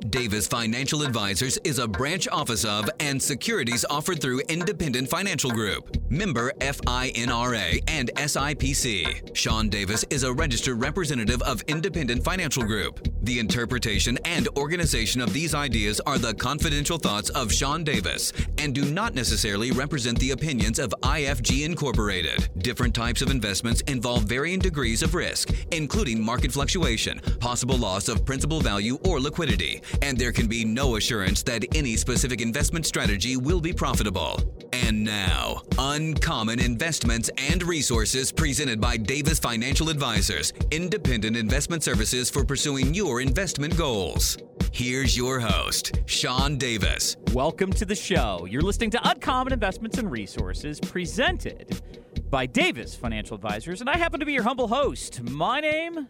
Davis Financial Advisors is a branch office of and securities offered through Independent Financial Group, member FINRA and SIPC. Sean Davis is a registered representative of Independent Financial Group. The interpretation and organization of these ideas are the confidential thoughts of Sean Davis and do not necessarily represent the opinions of IFG Incorporated. Different types of investments involve varying degrees of risk, including market fluctuation, possible loss of principal value or liquidity, and there can be no assurance that any specific investment strategy will be profitable. And now, Uncommon Investments and Resources presented by Davis Financial Advisors, independent investment services for pursuing your investment goals. Here's your host, Sean Davis. Welcome to the show. You're listening to Uncommon Investments and Resources presented by Davis Financial Advisors, and I happen to be your humble host. My name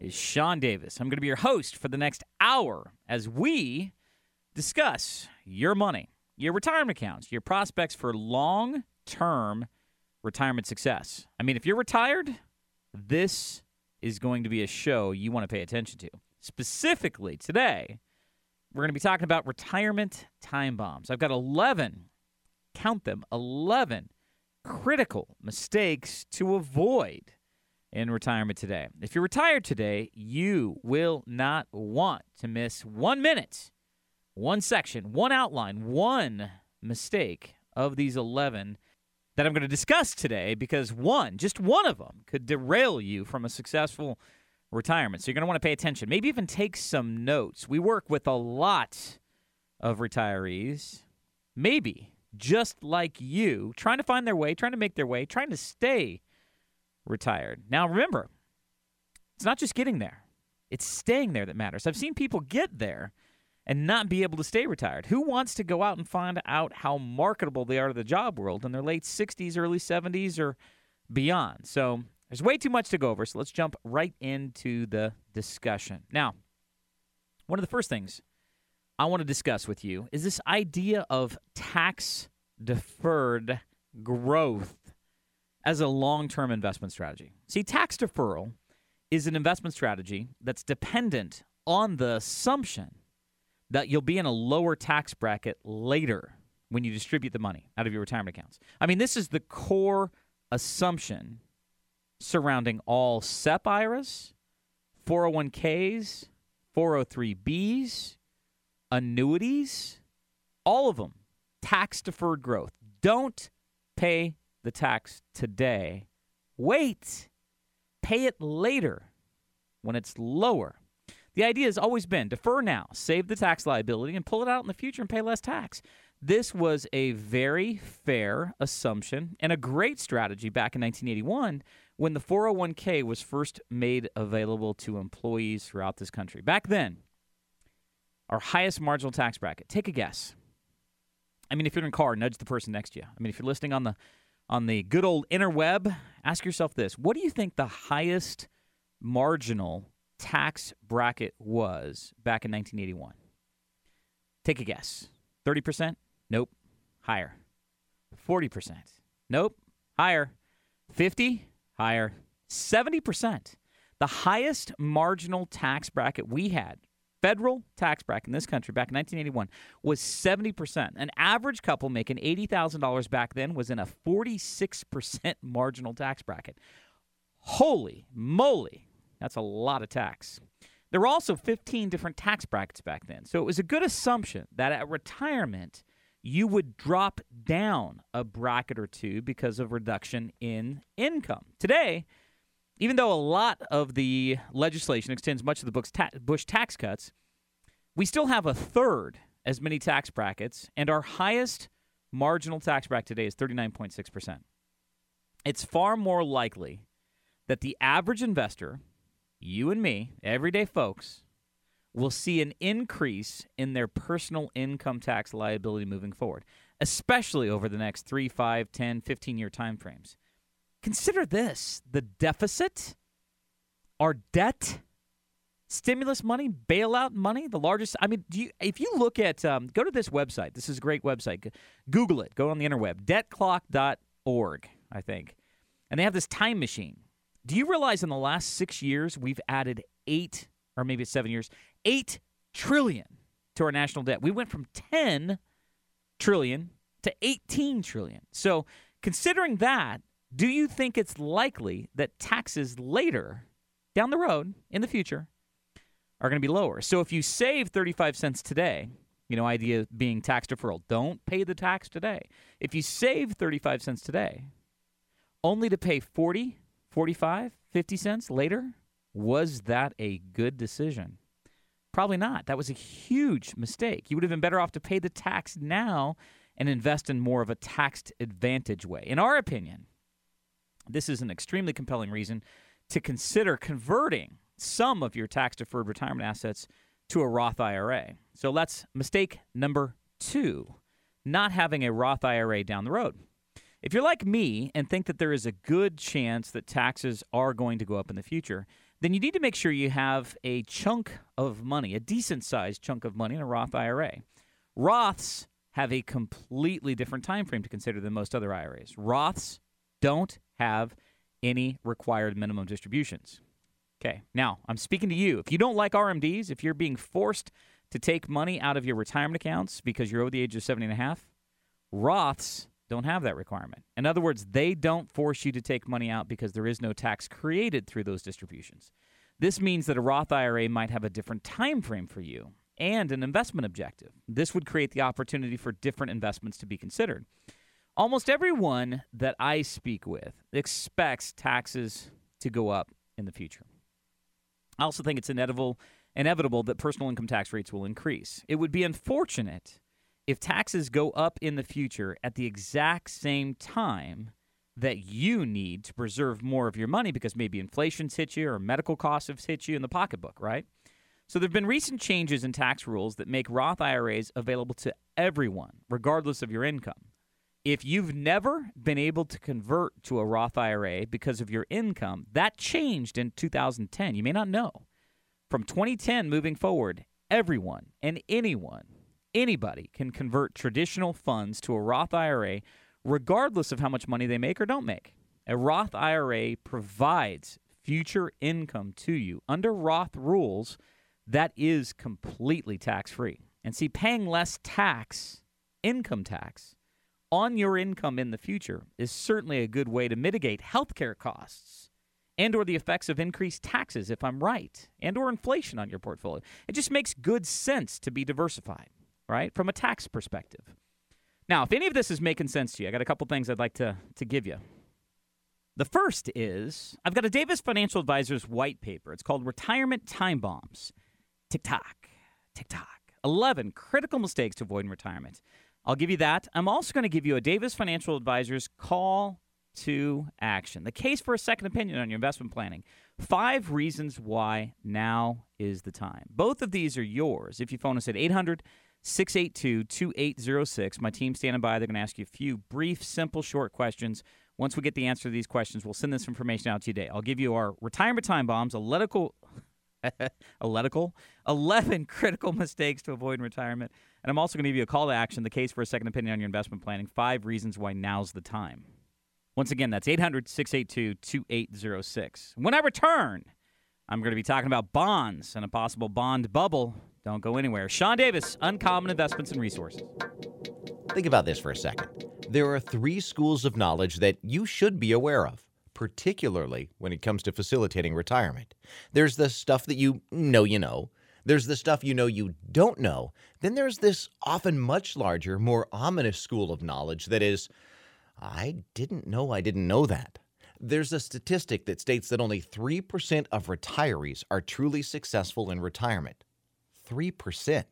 is Sean Davis. I'm going to be your host for the next hour as we discuss your money, your retirement accounts, your prospects for long term retirement success. I mean, if you're retired, this is going to be a show you want to pay attention to. Specifically, today, we're going to be talking about retirement time bombs. I've got 11, count them, 11 critical mistakes to avoid in retirement today. If you're retired today, you will not want to miss one minute, one section, one outline, one mistake of these 11 that I'm going to discuss today because one, just one of them, could derail you from a successful retirement. So you're going to want to pay attention. Maybe even take some notes. We work with a lot of retirees, maybe just like you, trying to find their way, trying to make their way, trying to stay retired. Now, remember, it's not just getting there, it's staying there that matters. I've seen people get there and not be able to stay retired. Who wants to go out and find out how marketable they are to the job world in their late 60s, early 70s, or beyond? So, there's way too much to go over, so let's jump right into the discussion. Now, one of the first things I want to discuss with you is this idea of tax deferred growth as a long term investment strategy. See, tax deferral is an investment strategy that's dependent on the assumption that you'll be in a lower tax bracket later when you distribute the money out of your retirement accounts. I mean, this is the core assumption surrounding all SEP IRAs, 401ks, 403bs, annuities, all of them, tax deferred growth. Don't pay the tax today. Wait. Pay it later when it's lower. The idea has always been defer now, save the tax liability, and pull it out in the future and pay less tax. This was a very fair assumption and a great strategy back in 1981 when the 401k was first made available to employees throughout this country. Back then, our highest marginal tax bracket, take a guess. I mean, if you're in a car, nudge the person next to you. I mean, if you're listening on the on the good old interweb, ask yourself this: What do you think the highest marginal tax bracket was back in 1981? Take a guess. 30%? Nope. Higher. 40%? Nope. Higher. 50? Higher. 70%. The highest marginal tax bracket we had, federal tax bracket in this country back in 1981, was 70%. An average couple making $80,000 back then was in a 46% marginal tax bracket. Holy moly. That's a lot of tax. There were also 15 different tax brackets back then. So it was a good assumption that at retirement, you would drop down a bracket or two because of reduction in income. Today, even though a lot of the legislation extends much of the Bush tax cuts, we still have a third as many tax brackets, and our highest marginal tax bracket today is 39.6%. It's far more likely that the average investor you and me, everyday folks, will see an increase in their personal income tax liability moving forward, especially over the next 3, 5, 10, 15 year time frames. Consider this the deficit, our debt, stimulus money, bailout money, the largest. I mean, you, if you look at, um, go to this website. This is a great website. Google it. Go on the interweb, debtclock.org, I think. And they have this time machine do you realize in the last six years we've added eight, or maybe it's seven years, eight trillion to our national debt. We went from 10 trillion to 18 trillion. So, considering that, do you think it's likely that taxes later down the road in the future are going to be lower? So, if you save 35 cents today, you know, idea being tax deferral, don't pay the tax today. If you save 35 cents today, only to pay 40, 45, 50 cents later, was that a good decision? Probably not. That was a huge mistake. You would have been better off to pay the tax now and invest in more of a taxed advantage way. In our opinion, this is an extremely compelling reason to consider converting some of your tax deferred retirement assets to a Roth IRA. So that's mistake number two not having a Roth IRA down the road. If you're like me and think that there is a good chance that taxes are going to go up in the future, then you need to make sure you have a chunk of money, a decent sized chunk of money in a Roth IRA. Roths have a completely different time frame to consider than most other IRAs. Roths don't have any required minimum distributions. Okay, now I'm speaking to you. If you don't like RMDs, if you're being forced to take money out of your retirement accounts because you're over the age of 70 and a half, Roths don't have that requirement. In other words, they don't force you to take money out because there is no tax created through those distributions. This means that a Roth IRA might have a different time frame for you and an investment objective. This would create the opportunity for different investments to be considered. Almost everyone that I speak with expects taxes to go up in the future. I also think it's inevitable inevitable that personal income tax rates will increase. It would be unfortunate if taxes go up in the future at the exact same time that you need to preserve more of your money because maybe inflation's hit you or medical costs have hit you in the pocketbook, right? So there have been recent changes in tax rules that make Roth IRAs available to everyone, regardless of your income. If you've never been able to convert to a Roth IRA because of your income, that changed in 2010. You may not know. From 2010 moving forward, everyone and anyone anybody can convert traditional funds to a Roth IRA regardless of how much money they make or don't make. A Roth IRA provides future income to you under Roth rules that is completely tax free. And see, paying less tax, income tax, on your income in the future is certainly a good way to mitigate healthcare costs and or the effects of increased taxes if I'm right and or inflation on your portfolio. It just makes good sense to be diversified right? From a tax perspective. Now, if any of this is making sense to you, I got a couple things I'd like to, to give you. The first is I've got a Davis Financial Advisors white paper. It's called Retirement Time Bombs. Tick tock, tick tock. 11 critical mistakes to avoid in retirement. I'll give you that. I'm also going to give you a Davis Financial Advisors call to action. The case for a second opinion on your investment planning. Five reasons why now is the time. Both of these are yours if you phone us at 800 682 2806. My team's standing by. They're going to ask you a few brief, simple, short questions. Once we get the answer to these questions, we'll send this information out to you today. I'll give you our retirement time bombs, analytical, analytical, 11 critical mistakes to avoid in retirement. And I'm also going to give you a call to action, the case for a second opinion on your investment planning, five reasons why now's the time. Once again, that's 800 682 2806. When I return, I'm going to be talking about bonds and a possible bond bubble don't go anywhere. Sean Davis, Uncommon Investments and Resources. Think about this for a second. There are three schools of knowledge that you should be aware of, particularly when it comes to facilitating retirement. There's the stuff that you know you know. There's the stuff you know you don't know. Then there's this often much larger, more ominous school of knowledge that is, I didn't know I didn't know that. There's a statistic that states that only 3% of retirees are truly successful in retirement. 3%.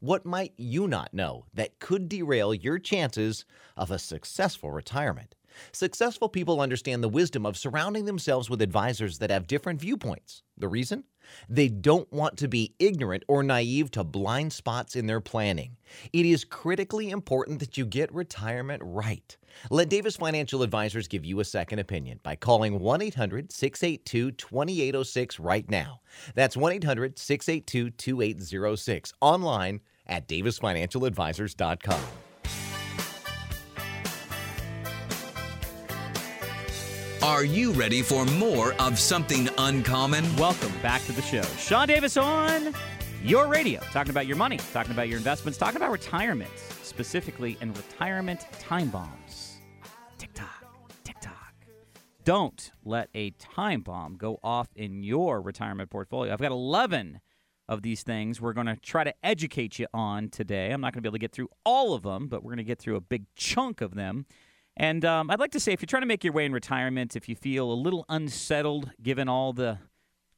What might you not know that could derail your chances of a successful retirement? Successful people understand the wisdom of surrounding themselves with advisors that have different viewpoints. The reason? They don't want to be ignorant or naive to blind spots in their planning. It is critically important that you get retirement right. Let Davis Financial Advisors give you a second opinion by calling 1 800 682 2806 right now. That's 1 800 682 2806 online at davisfinancialadvisors.com. Are you ready for more of something uncommon? Welcome back to the show. Sean Davis on your radio, talking about your money, talking about your investments, talking about retirement, specifically in retirement time bombs. Tick tock. Don't let a time bomb go off in your retirement portfolio. I've got 11 of these things we're going to try to educate you on today. I'm not going to be able to get through all of them, but we're going to get through a big chunk of them. And um, I'd like to say if you're trying to make your way in retirement, if you feel a little unsettled given all the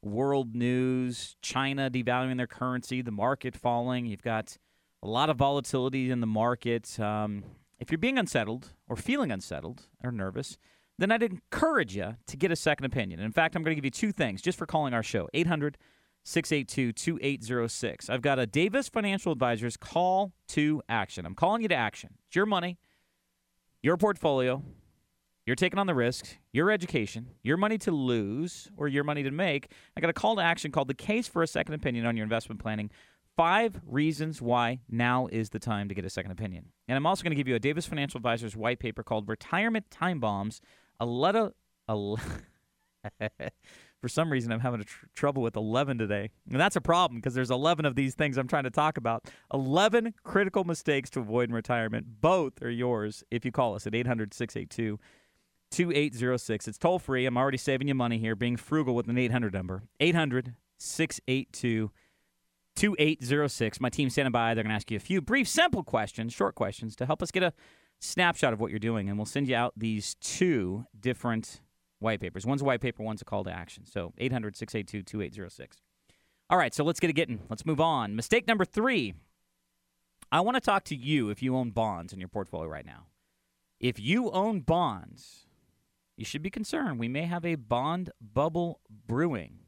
world news, China devaluing their currency, the market falling, you've got a lot of volatility in the market. Um, if you're being unsettled or feeling unsettled or nervous, then I'd encourage you to get a second opinion. In fact, I'm going to give you two things just for calling our show 800 682 2806. I've got a Davis Financial Advisors call to action. I'm calling you to action. It's your money, your portfolio. You're taking on the risk, your education, your money to lose or your money to make. I got a call to action called The Case for a Second Opinion on Your Investment Planning. Five reasons why now is the time to get a second opinion. And I'm also going to give you a Davis Financial Advisors white paper called Retirement Time Bombs, a letter. A For some reason, I'm having tr- trouble with 11 today. And that's a problem because there's 11 of these things I'm trying to talk about. 11 critical mistakes to avoid in retirement. Both are yours if you call us at 800 682 2806. It's toll free. I'm already saving you money here, being frugal with an 800 number. 800 682 2806. My team's standing by. They're going to ask you a few brief, simple questions, short questions to help us get a snapshot of what you're doing. And we'll send you out these two different white papers. One's a white paper, one's a call to action. So 800 682 2806. All right, so let's get it getting. Let's move on. Mistake number three. I want to talk to you if you own bonds in your portfolio right now. If you own bonds, you should be concerned. We may have a bond bubble brewing.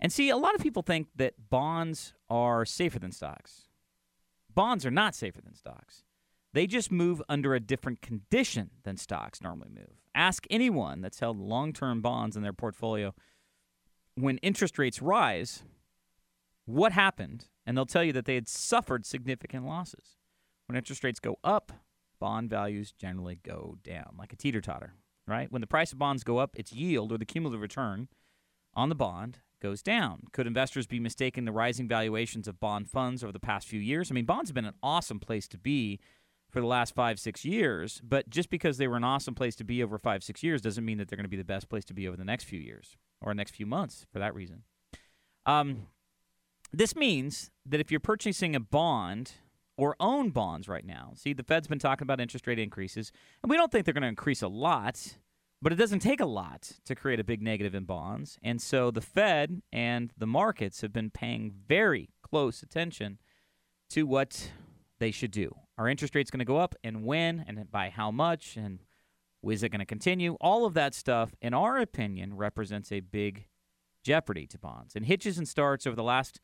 And see, a lot of people think that bonds are safer than stocks. Bonds are not safer than stocks. They just move under a different condition than stocks normally move. Ask anyone that's held long term bonds in their portfolio when interest rates rise, what happened? And they'll tell you that they had suffered significant losses. When interest rates go up, bond values generally go down, like a teeter totter, right? When the price of bonds go up, its yield or the cumulative return on the bond goes down. Could investors be mistaking the rising valuations of bond funds over the past few years? I mean, bonds have been an awesome place to be for the last five, six years. But just because they were an awesome place to be over five, six years doesn't mean that they're going to be the best place to be over the next few years or next few months for that reason. Um, this means that if you're purchasing a bond or own bonds right now, see, the Fed's been talking about interest rate increases, and we don't think they're going to increase a lot, but it doesn't take a lot to create a big negative in bonds. And so the Fed and the markets have been paying very close attention to what they should do. Are interest rates going to go up and when and by how much and is it going to continue? All of that stuff, in our opinion, represents a big jeopardy to bonds. And hitches and starts over the last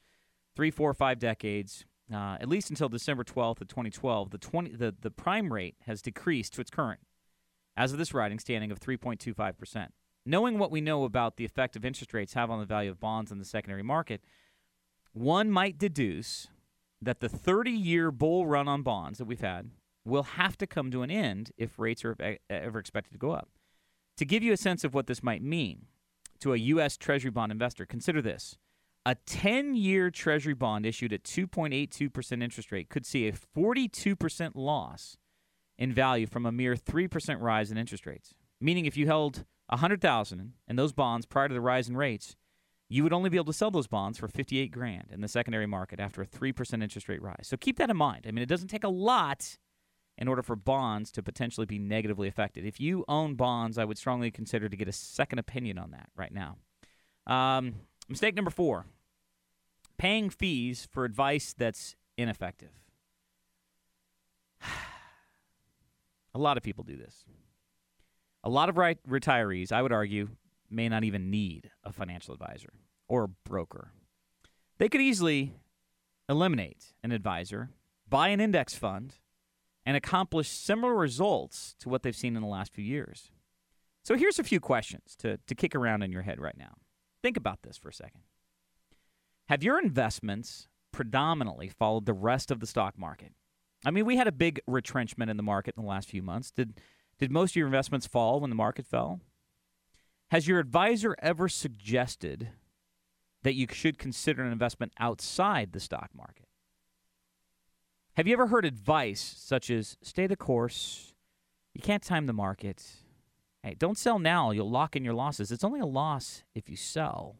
three, four, five decades, uh, at least until December 12th of 2012, the, 20, the, the prime rate has decreased to its current, as of this writing, standing of 3.25%. Knowing what we know about the effect of interest rates have on the value of bonds in the secondary market, one might deduce that the 30 year bull run on bonds that we've had will have to come to an end if rates are ever expected to go up. To give you a sense of what this might mean to a U.S. Treasury bond investor, consider this. A 10 year Treasury bond issued at 2.82% interest rate could see a 42% loss in value from a mere 3% rise in interest rates. Meaning, if you held 100000 in those bonds prior to the rise in rates, you would only be able to sell those bonds for 58 grand in the secondary market after a 3% interest rate rise. So keep that in mind. I mean, it doesn't take a lot in order for bonds to potentially be negatively affected. If you own bonds, I would strongly consider to get a second opinion on that right now. Um, mistake number four paying fees for advice that's ineffective. a lot of people do this. A lot of right- retirees, I would argue, may not even need a financial advisor or a broker. They could easily eliminate an advisor, buy an index fund, and accomplish similar results to what they've seen in the last few years. So here's a few questions to, to kick around in your head right now. Think about this for a second. Have your investments predominantly followed the rest of the stock market? I mean, we had a big retrenchment in the market in the last few months. Did did most of your investments fall when the market fell? Has your advisor ever suggested that you should consider an investment outside the stock market. Have you ever heard advice such as stay the course, you can't time the market, hey, don't sell now, you'll lock in your losses. It's only a loss if you sell.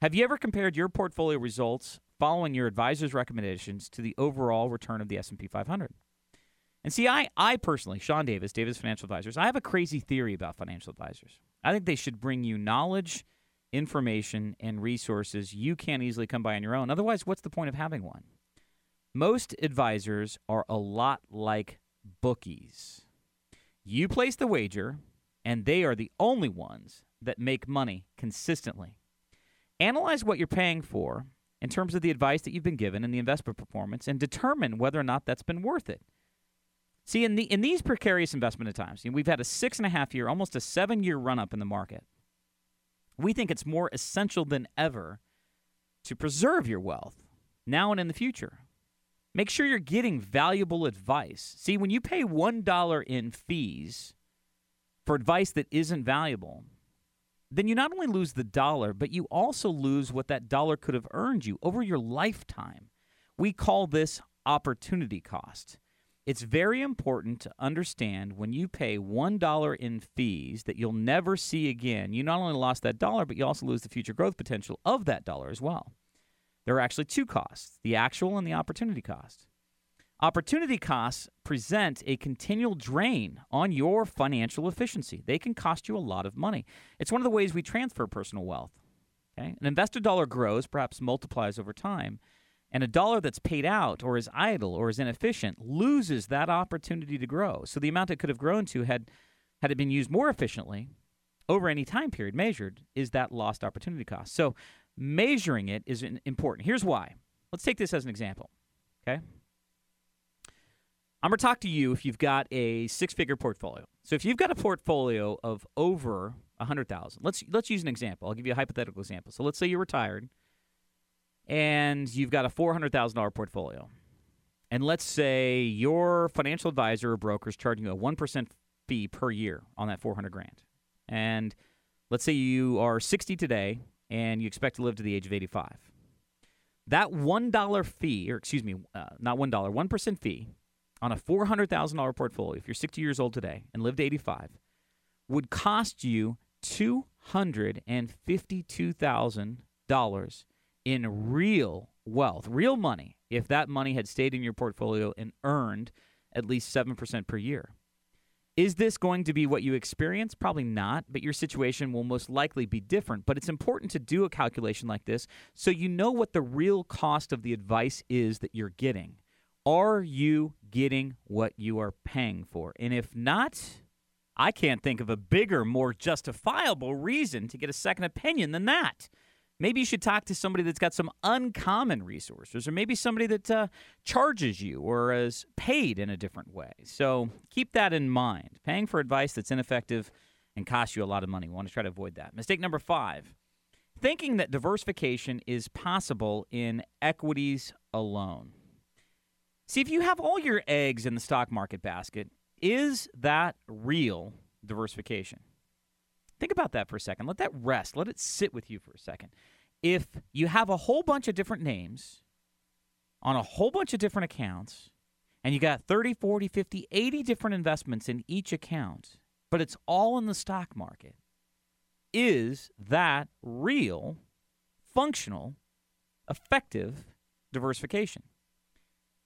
Have you ever compared your portfolio results following your advisor's recommendations to the overall return of the S&P 500? And see, I, I personally, Sean Davis, Davis Financial Advisors, I have a crazy theory about financial advisors. I think they should bring you knowledge, information, and resources you can't easily come by on your own. Otherwise, what's the point of having one? Most advisors are a lot like bookies. You place the wager, and they are the only ones that make money consistently. Analyze what you're paying for in terms of the advice that you've been given and the investment performance and determine whether or not that's been worth it. See, in the in these precarious investment times, you know, we've had a six and a half year, almost a seven year run up in the market. We think it's more essential than ever to preserve your wealth now and in the future. Make sure you're getting valuable advice. See, when you pay one dollar in fees for advice that isn't valuable, then you not only lose the dollar, but you also lose what that dollar could have earned you over your lifetime. We call this opportunity cost. It's very important to understand when you pay $1 in fees that you'll never see again, you not only lost that dollar, but you also lose the future growth potential of that dollar as well. There are actually two costs the actual and the opportunity cost. Opportunity costs present a continual drain on your financial efficiency. They can cost you a lot of money. It's one of the ways we transfer personal wealth. Okay? An invested dollar grows, perhaps multiplies over time and a dollar that's paid out or is idle or is inefficient loses that opportunity to grow. So the amount it could have grown to had had it been used more efficiently over any time period measured is that lost opportunity cost. So measuring it is important. Here's why. Let's take this as an example. Okay? I'm going to talk to you if you've got a six-figure portfolio. So if you've got a portfolio of over 100,000. Let's let's use an example. I'll give you a hypothetical example. So let's say you're retired and you've got a $400,000 portfolio. And let's say your financial advisor or broker is charging you a 1% fee per year on that 400 grand. And let's say you are 60 today and you expect to live to the age of 85. That $1 fee, or excuse me, uh, not $1, 1% fee on a $400,000 portfolio, if you're 60 years old today and live to 85, would cost you $252,000 in real wealth, real money, if that money had stayed in your portfolio and earned at least 7% per year. Is this going to be what you experience? Probably not, but your situation will most likely be different. But it's important to do a calculation like this so you know what the real cost of the advice is that you're getting. Are you getting what you are paying for? And if not, I can't think of a bigger, more justifiable reason to get a second opinion than that maybe you should talk to somebody that's got some uncommon resources, or maybe somebody that uh, charges you or is paid in a different way. So keep that in mind. Paying for advice that's ineffective and costs you a lot of money. We want to try to avoid that. Mistake number five thinking that diversification is possible in equities alone. See, if you have all your eggs in the stock market basket, is that real diversification? Think about that for a second. Let that rest. Let it sit with you for a second. If you have a whole bunch of different names on a whole bunch of different accounts, and you got 30, 40, 50, 80 different investments in each account, but it's all in the stock market, is that real, functional, effective diversification?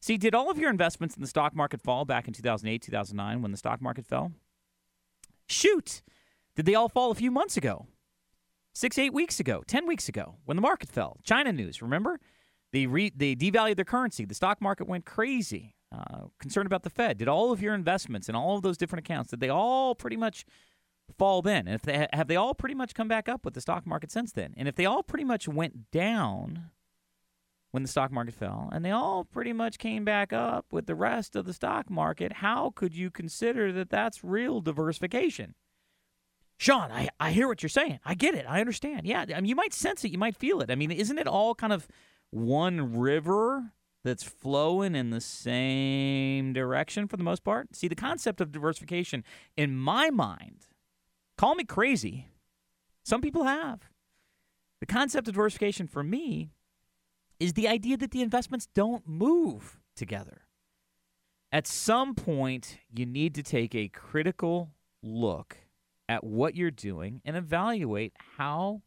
See, did all of your investments in the stock market fall back in 2008, 2009 when the stock market fell? Shoot! Did they all fall a few months ago? Six, eight weeks ago, 10 weeks ago, when the market fell? China news, remember? They, re- they devalued their currency. The stock market went crazy. Uh, concerned about the Fed. Did all of your investments in all of those different accounts, did they all pretty much fall then? And if they have they all pretty much come back up with the stock market since then? And if they all pretty much went down when the stock market fell, and they all pretty much came back up with the rest of the stock market, how could you consider that that's real diversification? Sean, I, I hear what you're saying. I get it. I understand. Yeah, I mean, you might sense it. You might feel it. I mean, isn't it all kind of one river that's flowing in the same direction for the most part? See, the concept of diversification, in my mind, call me crazy. Some people have. The concept of diversification for me is the idea that the investments don't move together. At some point, you need to take a critical look at what you're doing and evaluate how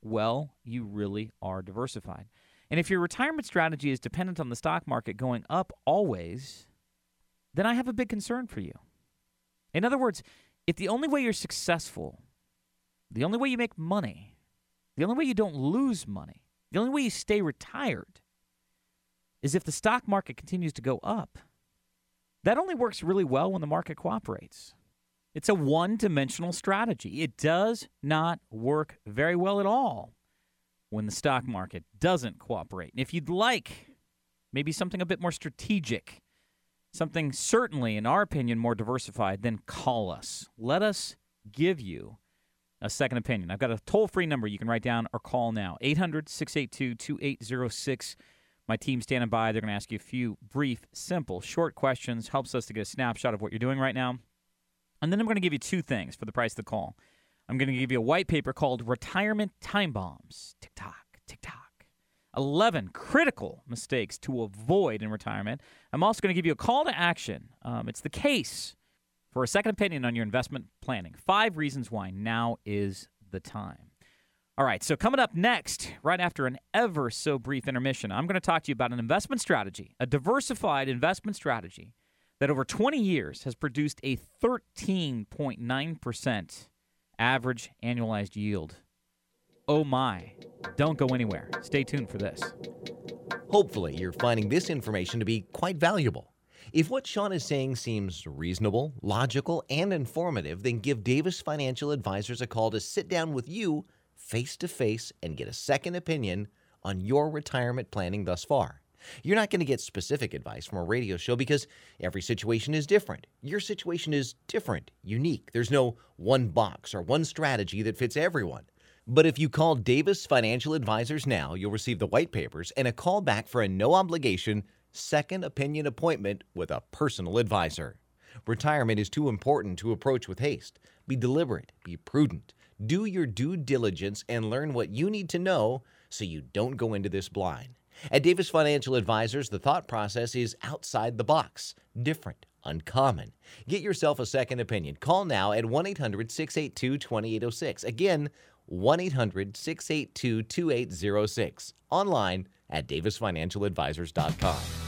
well you really are diversified. And if your retirement strategy is dependent on the stock market going up always, then I have a big concern for you. In other words, if the only way you're successful, the only way you make money, the only way you don't lose money, the only way you stay retired is if the stock market continues to go up, that only works really well when the market cooperates. It's a one dimensional strategy. It does not work very well at all when the stock market doesn't cooperate. And if you'd like maybe something a bit more strategic, something certainly, in our opinion, more diversified, then call us. Let us give you a second opinion. I've got a toll free number you can write down or call now 800 682 2806. My team's standing by. They're going to ask you a few brief, simple, short questions. Helps us to get a snapshot of what you're doing right now. And then I'm going to give you two things for the price of the call. I'm going to give you a white paper called Retirement Time Bombs. Tick tock, tick tock. 11 critical mistakes to avoid in retirement. I'm also going to give you a call to action. Um, it's the case for a second opinion on your investment planning. Five reasons why now is the time. All right, so coming up next, right after an ever so brief intermission, I'm going to talk to you about an investment strategy, a diversified investment strategy that over 20 years has produced a 13.9% average annualized yield. Oh my. Don't go anywhere. Stay tuned for this. Hopefully, you're finding this information to be quite valuable. If what Sean is saying seems reasonable, logical, and informative, then give Davis Financial Advisors a call to sit down with you face to face and get a second opinion on your retirement planning thus far. You're not going to get specific advice from a radio show because every situation is different. Your situation is different, unique. There's no one box or one strategy that fits everyone. But if you call Davis Financial Advisors now, you'll receive the white papers and a call back for a no obligation second opinion appointment with a personal advisor. Retirement is too important to approach with haste. Be deliberate, be prudent, do your due diligence, and learn what you need to know so you don't go into this blind. At Davis Financial Advisors, the thought process is outside the box, different, uncommon. Get yourself a second opinion. Call now at 1 800 682 2806. Again, 1 800 682 2806. Online at davisfinancialadvisors.com.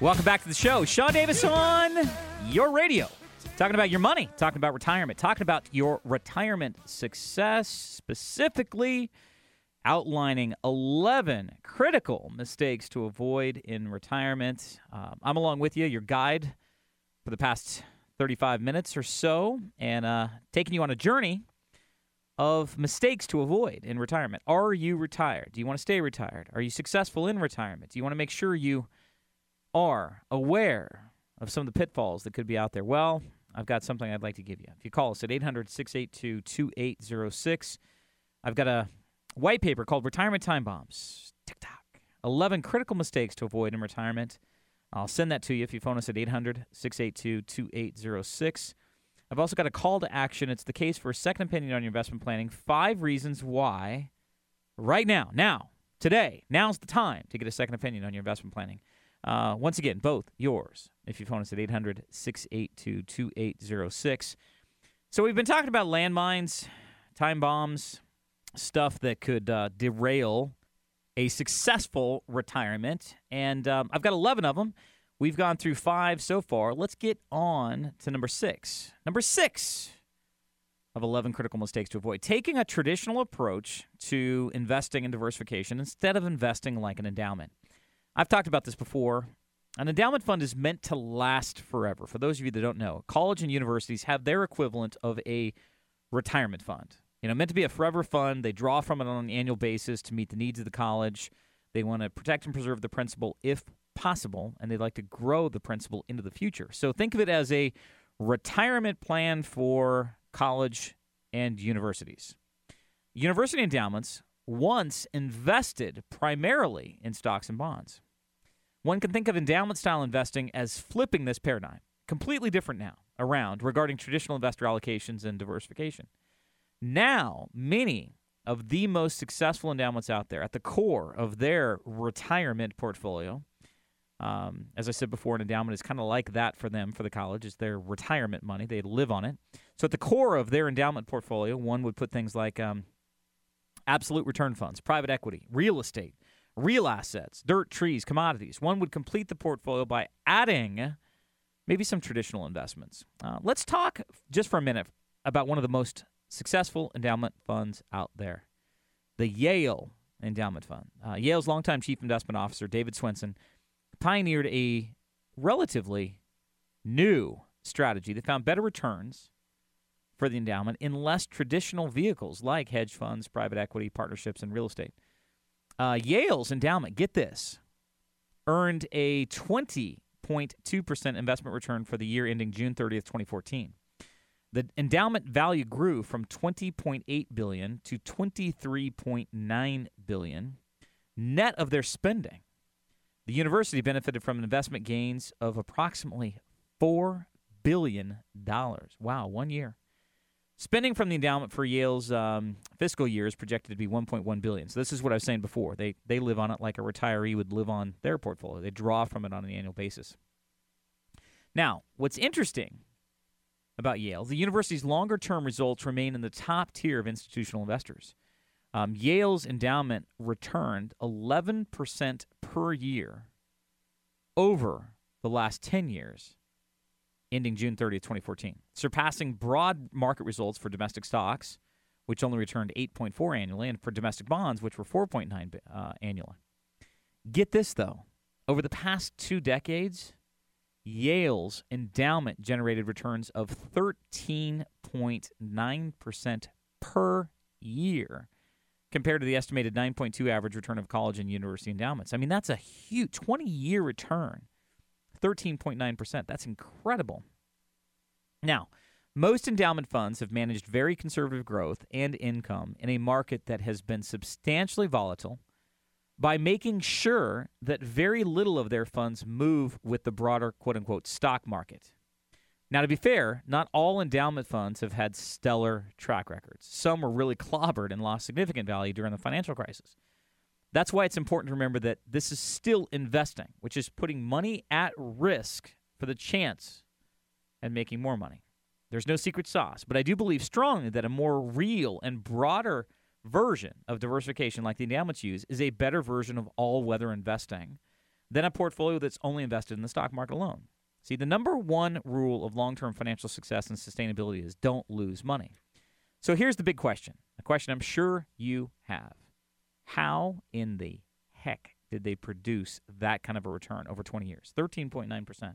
Welcome back to the show. Sean Davis on your radio. Talking about your money, talking about retirement, talking about your retirement success, specifically outlining 11 critical mistakes to avoid in retirement. Um, I'm along with you, your guide for the past 35 minutes or so, and uh, taking you on a journey of mistakes to avoid in retirement. Are you retired? Do you want to stay retired? Are you successful in retirement? Do you want to make sure you are aware of some of the pitfalls that could be out there? Well, I've got something I'd like to give you. If you call us at 800 682 2806, I've got a white paper called Retirement Time Bombs. Tick tock. 11 critical mistakes to avoid in retirement. I'll send that to you if you phone us at 800 682 2806. I've also got a call to action. It's the case for a second opinion on your investment planning. Five reasons why, right now, now, today, now's the time to get a second opinion on your investment planning. Uh, once again, both yours if you phone us at 800 682 2806. So, we've been talking about landmines, time bombs, stuff that could uh, derail a successful retirement. And um, I've got 11 of them. We've gone through five so far. Let's get on to number six. Number six of 11 critical mistakes to avoid taking a traditional approach to investing in diversification instead of investing like an endowment. I've talked about this before. An endowment fund is meant to last forever. For those of you that don't know, college and universities have their equivalent of a retirement fund. You know, meant to be a forever fund. They draw from it on an annual basis to meet the needs of the college. They want to protect and preserve the principal if possible, and they'd like to grow the principal into the future. So think of it as a retirement plan for college and universities. University endowments once invested primarily in stocks and bonds. One can think of endowment style investing as flipping this paradigm, completely different now, around regarding traditional investor allocations and diversification. Now, many of the most successful endowments out there, at the core of their retirement portfolio, um, as I said before, an endowment is kind of like that for them for the college. It's their retirement money. They live on it. So at the core of their endowment portfolio, one would put things like um, absolute return funds, private equity, real estate, real assets, dirt, trees, commodities. One would complete the portfolio by adding maybe some traditional investments. Uh, let's talk just for a minute about one of the most successful endowment funds out there the Yale Endowment Fund. Uh, Yale's longtime chief investment officer, David Swensen, pioneered a relatively new strategy that found better returns for the endowment in less traditional vehicles like hedge funds, private equity, partnerships, and real estate. Uh, Yale's endowment, get this, earned a 20.2% investment return for the year ending June 30th, 2014. The endowment value grew from 20.8 billion to 23.9 billion net of their spending. The university benefited from investment gains of approximately $4 billion. Wow, one year. Spending from the endowment for Yale's um, fiscal year is projected to be 1.1 billion. So this is what I was saying before. They they live on it like a retiree would live on their portfolio. They draw from it on an annual basis. Now, what's interesting about Yale, the university's longer-term results remain in the top tier of institutional investors. Um, Yale's endowment returned 11% per year over the last 10 years, ending June 30th, 2014, surpassing broad market results for domestic stocks, which only returned 8.4 annually, and for domestic bonds, which were 4.9 uh, annually. Get this, though. Over the past two decades, Yale's endowment generated returns of 13.9% per year compared to the estimated 9.2 average return of college and university endowments. I mean, that's a huge 20 year return. 13.9%. That's incredible. Now, most endowment funds have managed very conservative growth and income in a market that has been substantially volatile by making sure that very little of their funds move with the broader quote unquote stock market. Now, to be fair, not all endowment funds have had stellar track records. Some were really clobbered and lost significant value during the financial crisis. That's why it's important to remember that this is still investing, which is putting money at risk for the chance at making more money. There's no secret sauce, but I do believe strongly that a more real and broader version of diversification, like the endowments use, is a better version of all weather investing than a portfolio that's only invested in the stock market alone. See, the number one rule of long term financial success and sustainability is don't lose money. So here's the big question a question I'm sure you have. How in the heck did they produce that kind of a return over 20 years? 13.9%.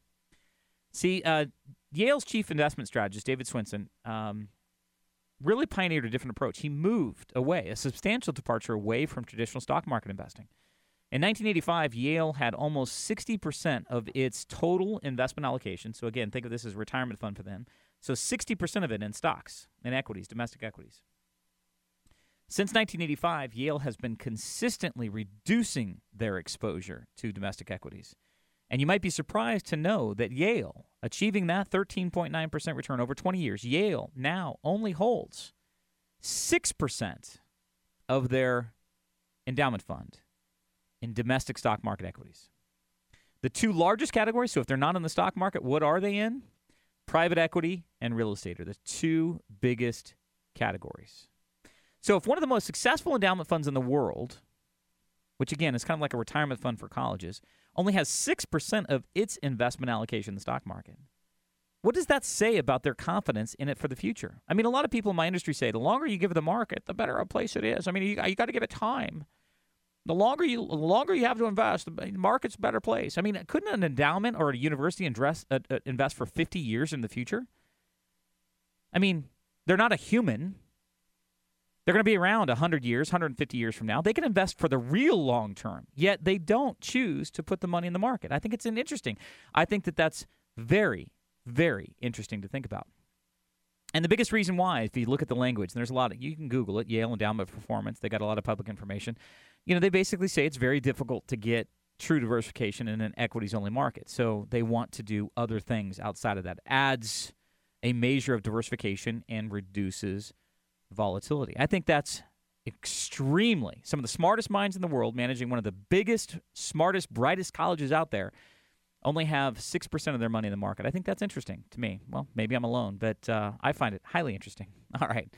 See, uh, Yale's chief investment strategist, David Swensen, um, really pioneered a different approach. He moved away, a substantial departure away from traditional stock market investing. In 1985, Yale had almost 60% of its total investment allocation. So, again, think of this as retirement fund for them. So, 60% of it in stocks in equities, domestic equities. Since 1985, Yale has been consistently reducing their exposure to domestic equities. And you might be surprised to know that Yale, achieving that 13.9% return over 20 years, Yale now only holds 6% of their endowment fund in domestic stock market equities. The two largest categories, so if they're not in the stock market, what are they in? Private equity and real estate are the two biggest categories. So if one of the most successful endowment funds in the world, which again is kind of like a retirement fund for colleges, only has 6% of its investment allocation in the stock market. What does that say about their confidence in it for the future? I mean, a lot of people in my industry say the longer you give the market, the better a place it is. I mean, you, you got to give it time. The longer you the longer you have to invest, the market's a better place. I mean, couldn't an endowment or a university uh, uh, invest for 50 years in the future? I mean, they're not a human. They're going to be around 100 years, 150 years from now. They can invest for the real long term, yet they don't choose to put the money in the market. I think it's an interesting. I think that that's very, very interesting to think about. And the biggest reason why, if you look at the language, and there's a lot of, you can Google it, Yale Endowment Performance, they got a lot of public information. You know, they basically say it's very difficult to get true diversification in an equities only market. So they want to do other things outside of that. Adds a measure of diversification and reduces volatility. I think that's extremely some of the smartest minds in the world managing one of the biggest, smartest, brightest colleges out there only have 6% of their money in the market. I think that's interesting to me. Well, maybe I'm alone, but uh, I find it highly interesting. All right.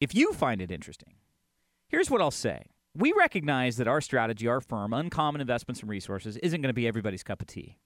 If you find it interesting, here's what I'll say. We recognize that our strategy, our firm, Uncommon Investments and Resources, isn't going to be everybody's cup of tea.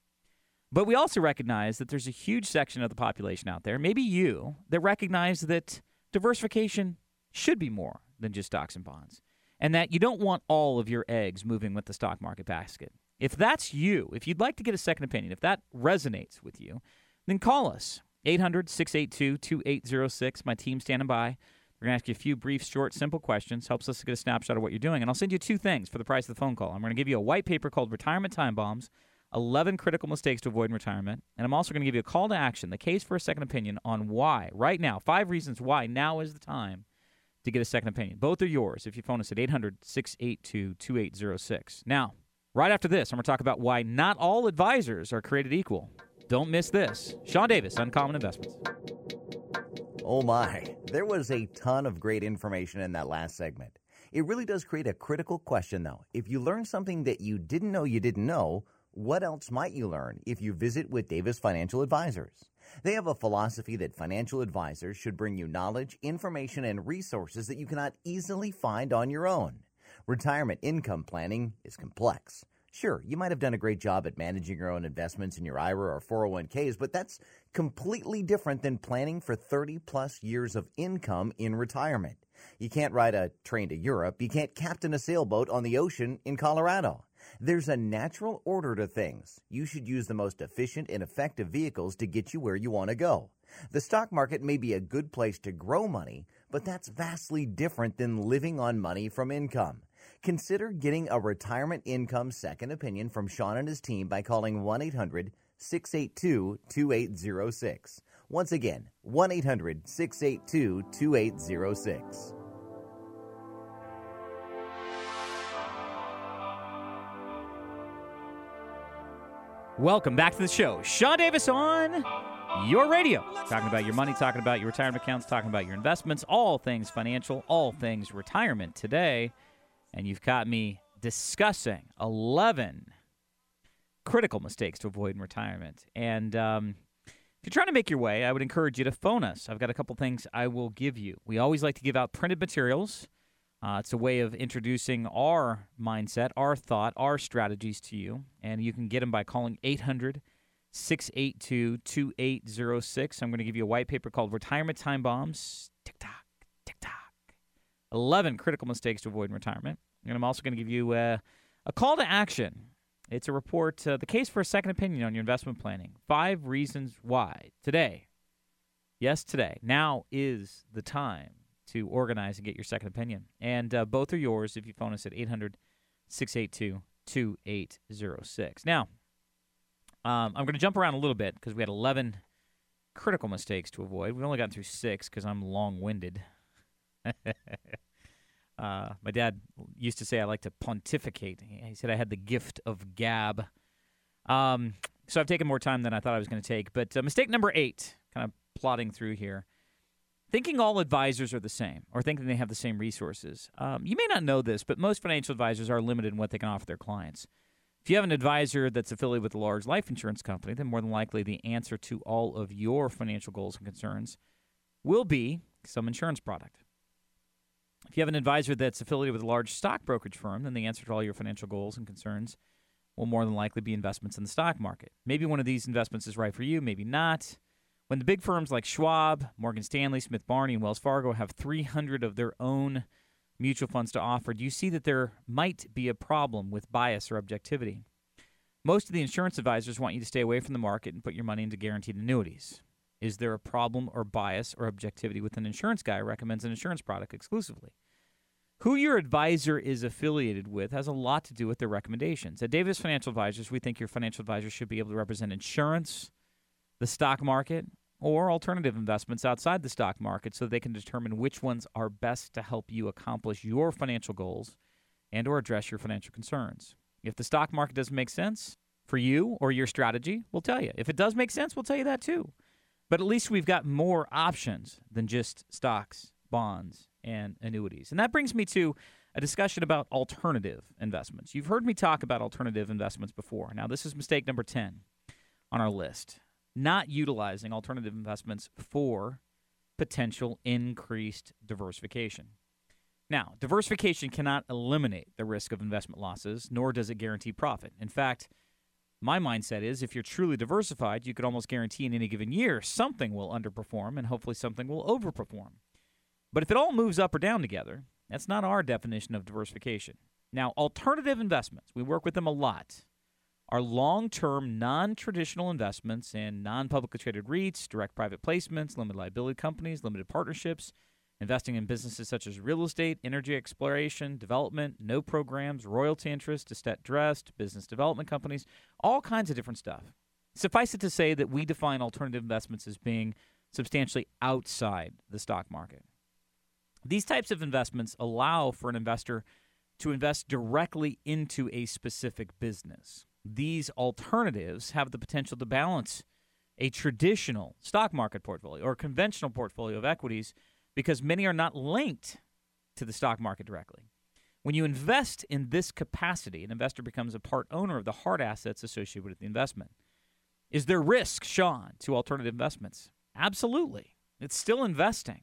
But we also recognize that there's a huge section of the population out there, maybe you, that recognize that diversification should be more than just stocks and bonds, and that you don't want all of your eggs moving with the stock market basket. If that's you, if you'd like to get a second opinion, if that resonates with you, then call us 800 682 2806. My team's standing by. We're going to ask you a few brief, short, simple questions. Helps us to get a snapshot of what you're doing. And I'll send you two things for the price of the phone call. I'm going to give you a white paper called Retirement Time Bombs 11 Critical Mistakes to Avoid in Retirement. And I'm also going to give you a call to action, the case for a second opinion on why, right now, five reasons why now is the time to get a second opinion. Both are yours if you phone us at 800 682 2806. Now, right after this, I'm going to talk about why not all advisors are created equal. Don't miss this. Sean Davis, Uncommon Investments. Oh my, there was a ton of great information in that last segment. It really does create a critical question, though. If you learn something that you didn't know you didn't know, what else might you learn if you visit with Davis Financial Advisors? They have a philosophy that financial advisors should bring you knowledge, information, and resources that you cannot easily find on your own. Retirement income planning is complex. Sure, you might have done a great job at managing your own investments in your IRA or 401ks, but that's completely different than planning for 30 plus years of income in retirement. You can't ride a train to Europe. You can't captain a sailboat on the ocean in Colorado. There's a natural order to things. You should use the most efficient and effective vehicles to get you where you want to go. The stock market may be a good place to grow money, but that's vastly different than living on money from income. Consider getting a retirement income second opinion from Sean and his team by calling 1 800 682 2806. Once again, 1 800 682 2806. Welcome back to the show. Sean Davis on your radio. Talking about your money, talking about your retirement accounts, talking about your investments, all things financial, all things retirement today. And you've got me discussing 11 critical mistakes to avoid in retirement. And um, if you're trying to make your way, I would encourage you to phone us. I've got a couple things I will give you. We always like to give out printed materials uh, it's a way of introducing our mindset, our thought, our strategies to you. And you can get them by calling 800 682 2806. I'm going to give you a white paper called Retirement Time Bombs. Tick tock, tick tock. 11 critical mistakes to avoid in retirement. And I'm also going to give you a, a call to action. It's a report, uh, the case for a second opinion on your investment planning. Five reasons why. Today, yes, today, now is the time to organize and get your second opinion. And uh, both are yours if you phone us at 800 682 2806. Now, um, I'm going to jump around a little bit because we had 11 critical mistakes to avoid. We've only gotten through six because I'm long winded. uh, my dad used to say I like to pontificate. He said I had the gift of gab. Um, so I've taken more time than I thought I was going to take. But uh, mistake number eight, kind of plodding through here thinking all advisors are the same or thinking they have the same resources. Um, you may not know this, but most financial advisors are limited in what they can offer their clients. If you have an advisor that's affiliated with a large life insurance company, then more than likely the answer to all of your financial goals and concerns will be some insurance product. If you have an advisor that's affiliated with a large stock brokerage firm, then the answer to all your financial goals and concerns will more than likely be investments in the stock market. Maybe one of these investments is right for you, maybe not. When the big firms like Schwab, Morgan Stanley, Smith Barney, and Wells Fargo have 300 of their own mutual funds to offer, do you see that there might be a problem with bias or objectivity? Most of the insurance advisors want you to stay away from the market and put your money into guaranteed annuities. Is there a problem or bias or objectivity with an insurance guy who recommends an insurance product exclusively? Who your advisor is affiliated with has a lot to do with their recommendations. At Davis Financial Advisors, we think your financial advisor should be able to represent insurance, the stock market, or alternative investments outside the stock market so they can determine which ones are best to help you accomplish your financial goals and or address your financial concerns. If the stock market doesn't make sense for you or your strategy, we'll tell you. If it does make sense, we'll tell you that too. But at least we've got more options than just stocks, bonds, and annuities. And that brings me to a discussion about alternative investments. You've heard me talk about alternative investments before. Now, this is mistake number 10 on our list not utilizing alternative investments for potential increased diversification. Now, diversification cannot eliminate the risk of investment losses, nor does it guarantee profit. In fact, my mindset is if you're truly diversified, you could almost guarantee in any given year something will underperform and hopefully something will overperform. But if it all moves up or down together, that's not our definition of diversification. Now, alternative investments, we work with them a lot, are long term, non traditional investments in non publicly traded REITs, direct private placements, limited liability companies, limited partnerships, investing in businesses such as real estate, energy exploration, development, no programs, royalty interest, estate trust, business development companies, all kinds of different stuff. Suffice it to say that we define alternative investments as being substantially outside the stock market. These types of investments allow for an investor to invest directly into a specific business. These alternatives have the potential to balance a traditional stock market portfolio or conventional portfolio of equities because many are not linked to the stock market directly. When you invest in this capacity, an investor becomes a part owner of the hard assets associated with the investment. Is there risk, Sean, to alternative investments? Absolutely. It's still investing.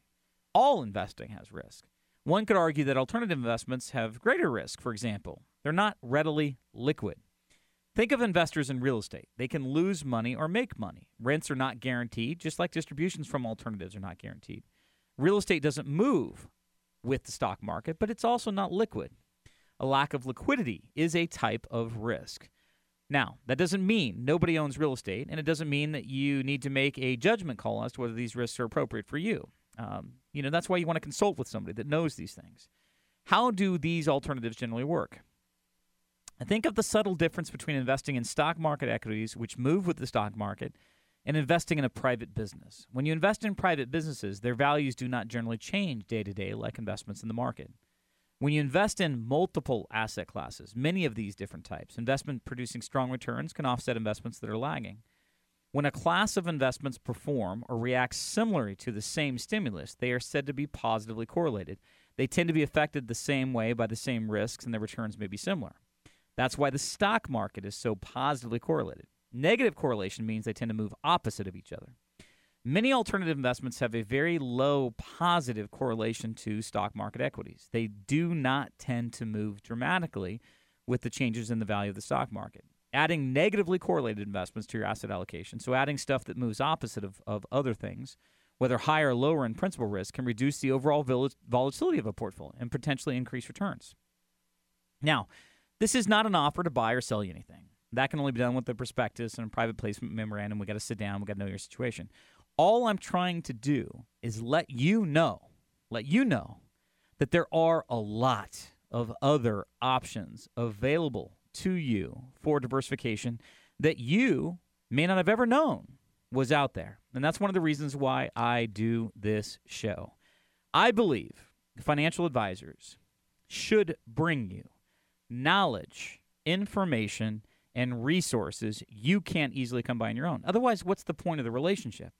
All investing has risk. One could argue that alternative investments have greater risk, for example. They're not readily liquid. Think of investors in real estate. They can lose money or make money. Rents are not guaranteed, just like distributions from alternatives are not guaranteed. Real estate doesn't move with the stock market, but it's also not liquid. A lack of liquidity is a type of risk. Now, that doesn't mean nobody owns real estate, and it doesn't mean that you need to make a judgment call as to whether these risks are appropriate for you. Um, you know, that's why you want to consult with somebody that knows these things. How do these alternatives generally work? Think of the subtle difference between investing in stock market equities, which move with the stock market, and investing in a private business. When you invest in private businesses, their values do not generally change day to day like investments in the market. When you invest in multiple asset classes, many of these different types, investment producing strong returns can offset investments that are lagging. When a class of investments perform or react similarly to the same stimulus, they are said to be positively correlated. They tend to be affected the same way by the same risks, and their returns may be similar. That's why the stock market is so positively correlated. Negative correlation means they tend to move opposite of each other. Many alternative investments have a very low positive correlation to stock market equities. They do not tend to move dramatically with the changes in the value of the stock market. Adding negatively correlated investments to your asset allocation, so adding stuff that moves opposite of, of other things, whether higher or lower in principal risk, can reduce the overall volatility of a portfolio and potentially increase returns. Now, this is not an offer to buy or sell you anything. That can only be done with the prospectus and a private placement memorandum. We got to sit down. We got to know your situation. All I'm trying to do is let you know, let you know that there are a lot of other options available to you for diversification that you may not have ever known was out there. And that's one of the reasons why I do this show. I believe financial advisors should bring you knowledge, information, and resources you can't easily come by on your own. Otherwise, what's the point of the relationship?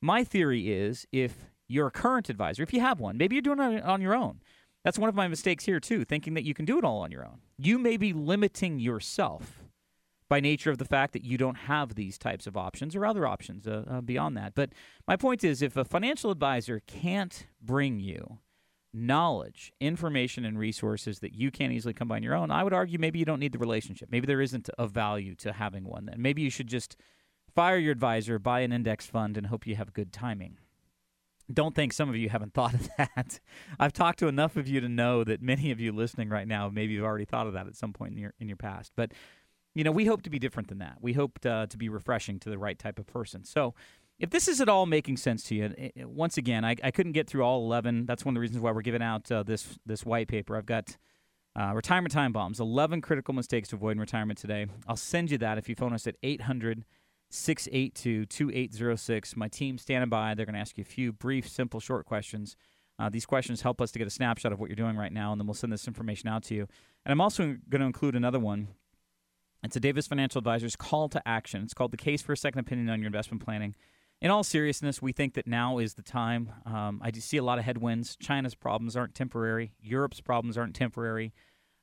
My theory is if you're a current advisor, if you have one, maybe you're doing it on your own. That's one of my mistakes here, too, thinking that you can do it all on your own. You may be limiting yourself by nature of the fact that you don't have these types of options or other options uh, uh, beyond that. But my point is if a financial advisor can't bring you knowledge, information, and resources that you can't easily come by on your own, I would argue maybe you don't need the relationship. Maybe there isn't a value to having one then. Maybe you should just fire your advisor, buy an index fund, and hope you have good timing. Don't think some of you haven't thought of that. I've talked to enough of you to know that many of you listening right now maybe you've already thought of that at some point in your in your past. But you know, we hope to be different than that. We hope to, uh, to be refreshing to the right type of person. So, if this is at all making sense to you, eh, eh, once again, I, I couldn't get through all 11. That's one of the reasons why we're giving out uh, this this white paper. I've got uh, retirement time bombs, 11 critical mistakes to avoid in retirement today. I'll send you that if you phone us at 800 682 2806. My team standing by. They're going to ask you a few brief, simple, short questions. Uh, these questions help us to get a snapshot of what you're doing right now, and then we'll send this information out to you. And I'm also going to include another one. It's a Davis Financial Advisors call to action. It's called the Case for a Second Opinion on Your Investment Planning. In all seriousness, we think that now is the time. Um, I do see a lot of headwinds. China's problems aren't temporary. Europe's problems aren't temporary.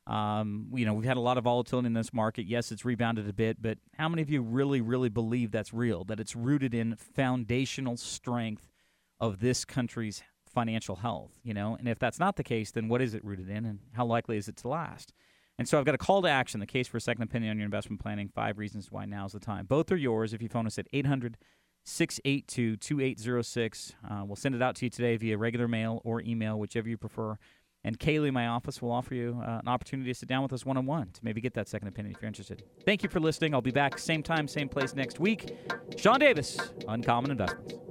Um, you know, we've had a lot of volatility in this market. Yes, it's rebounded a bit, but how many of you really, really believe that's real? That it's rooted in foundational strength of this country's financial health? You know, and if that's not the case, then what is it rooted in, and how likely is it to last? And so I've got a call to action, the case for a second opinion on your investment planning. Five reasons why now is the time. Both are yours if you phone us at 800 682 2806. Uh, we'll send it out to you today via regular mail or email, whichever you prefer. And Kaylee, my office, will offer you uh, an opportunity to sit down with us one on one to maybe get that second opinion if you're interested. Thank you for listening. I'll be back same time, same place next week. Sean Davis, Uncommon Investments.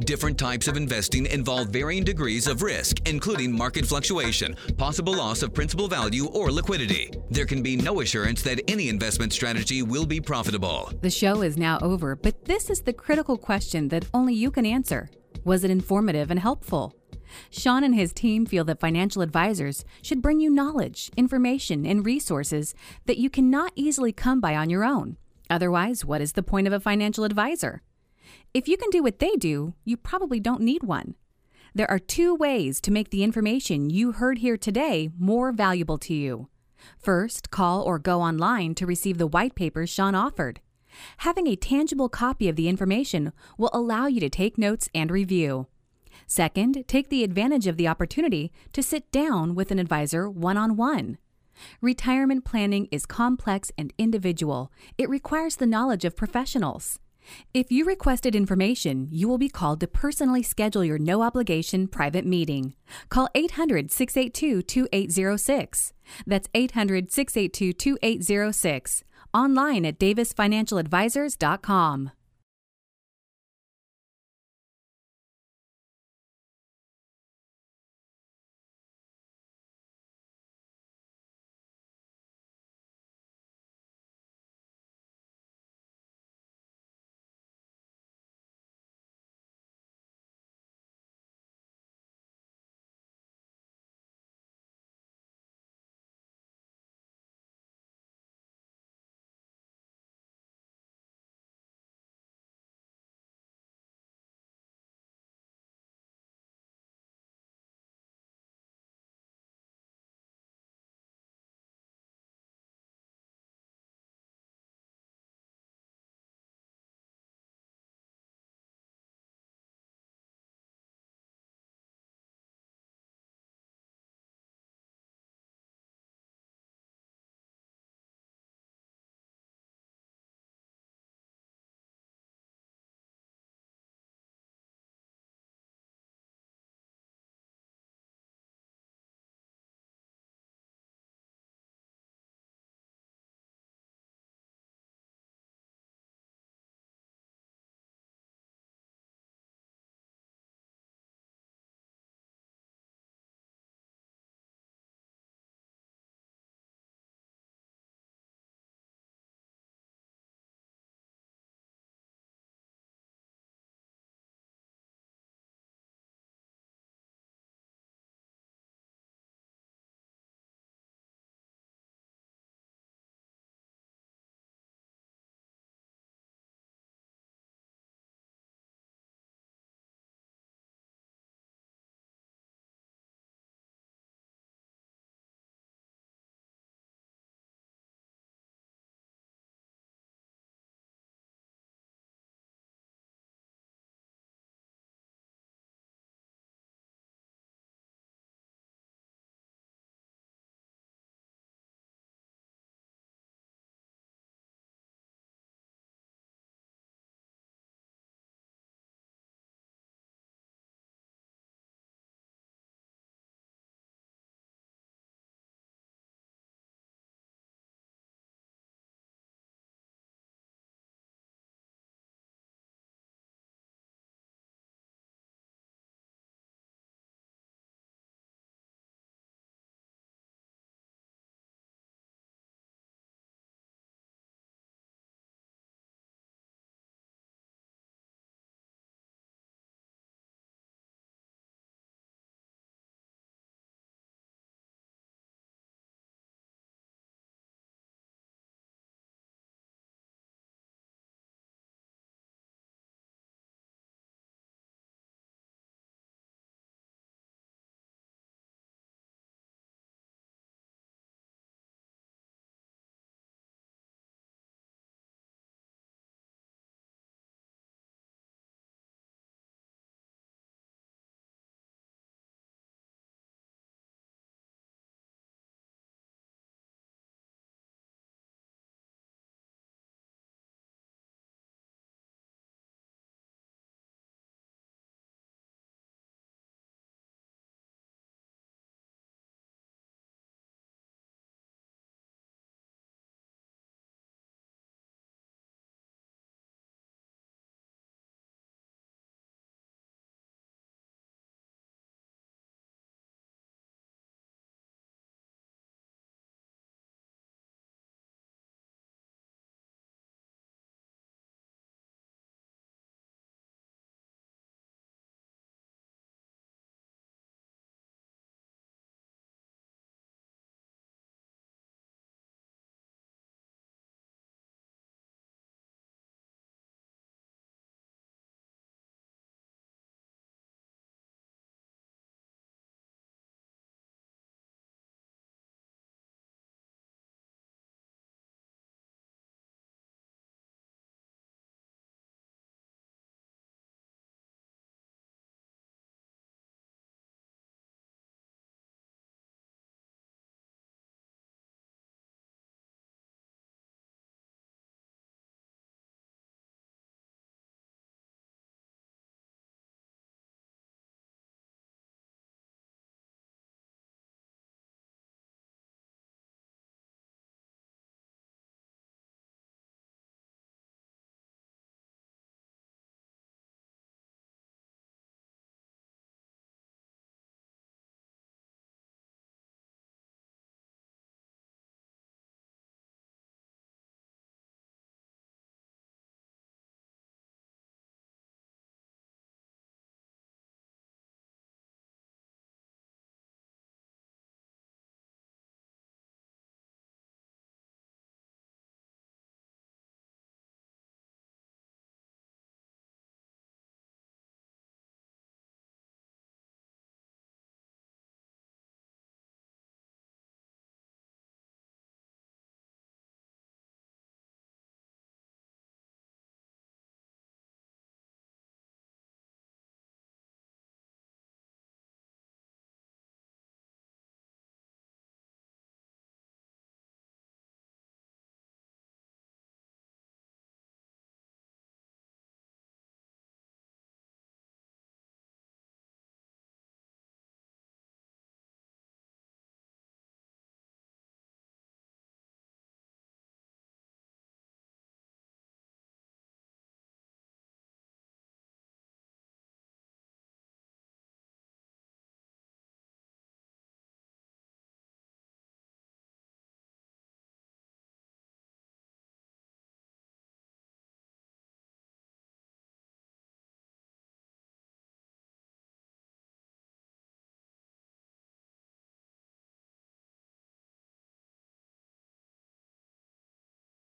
Different types of investing involve varying degrees of risk, including market fluctuation, possible loss of principal value, or liquidity. There can be no assurance that any investment strategy will be profitable. The show is now over, but this is the critical question that only you can answer Was it informative and helpful? Sean and his team feel that financial advisors should bring you knowledge, information, and resources that you cannot easily come by on your own. Otherwise, what is the point of a financial advisor? If you can do what they do, you probably don't need one. There are two ways to make the information you heard here today more valuable to you. First, call or go online to receive the white papers Sean offered. Having a tangible copy of the information will allow you to take notes and review. Second, take the advantage of the opportunity to sit down with an advisor one on one. Retirement planning is complex and individual. It requires the knowledge of professionals. If you requested information, you will be called to personally schedule your no obligation private meeting. Call 800 682 2806. That's 800 682 2806. Online at davisfinancialadvisors.com.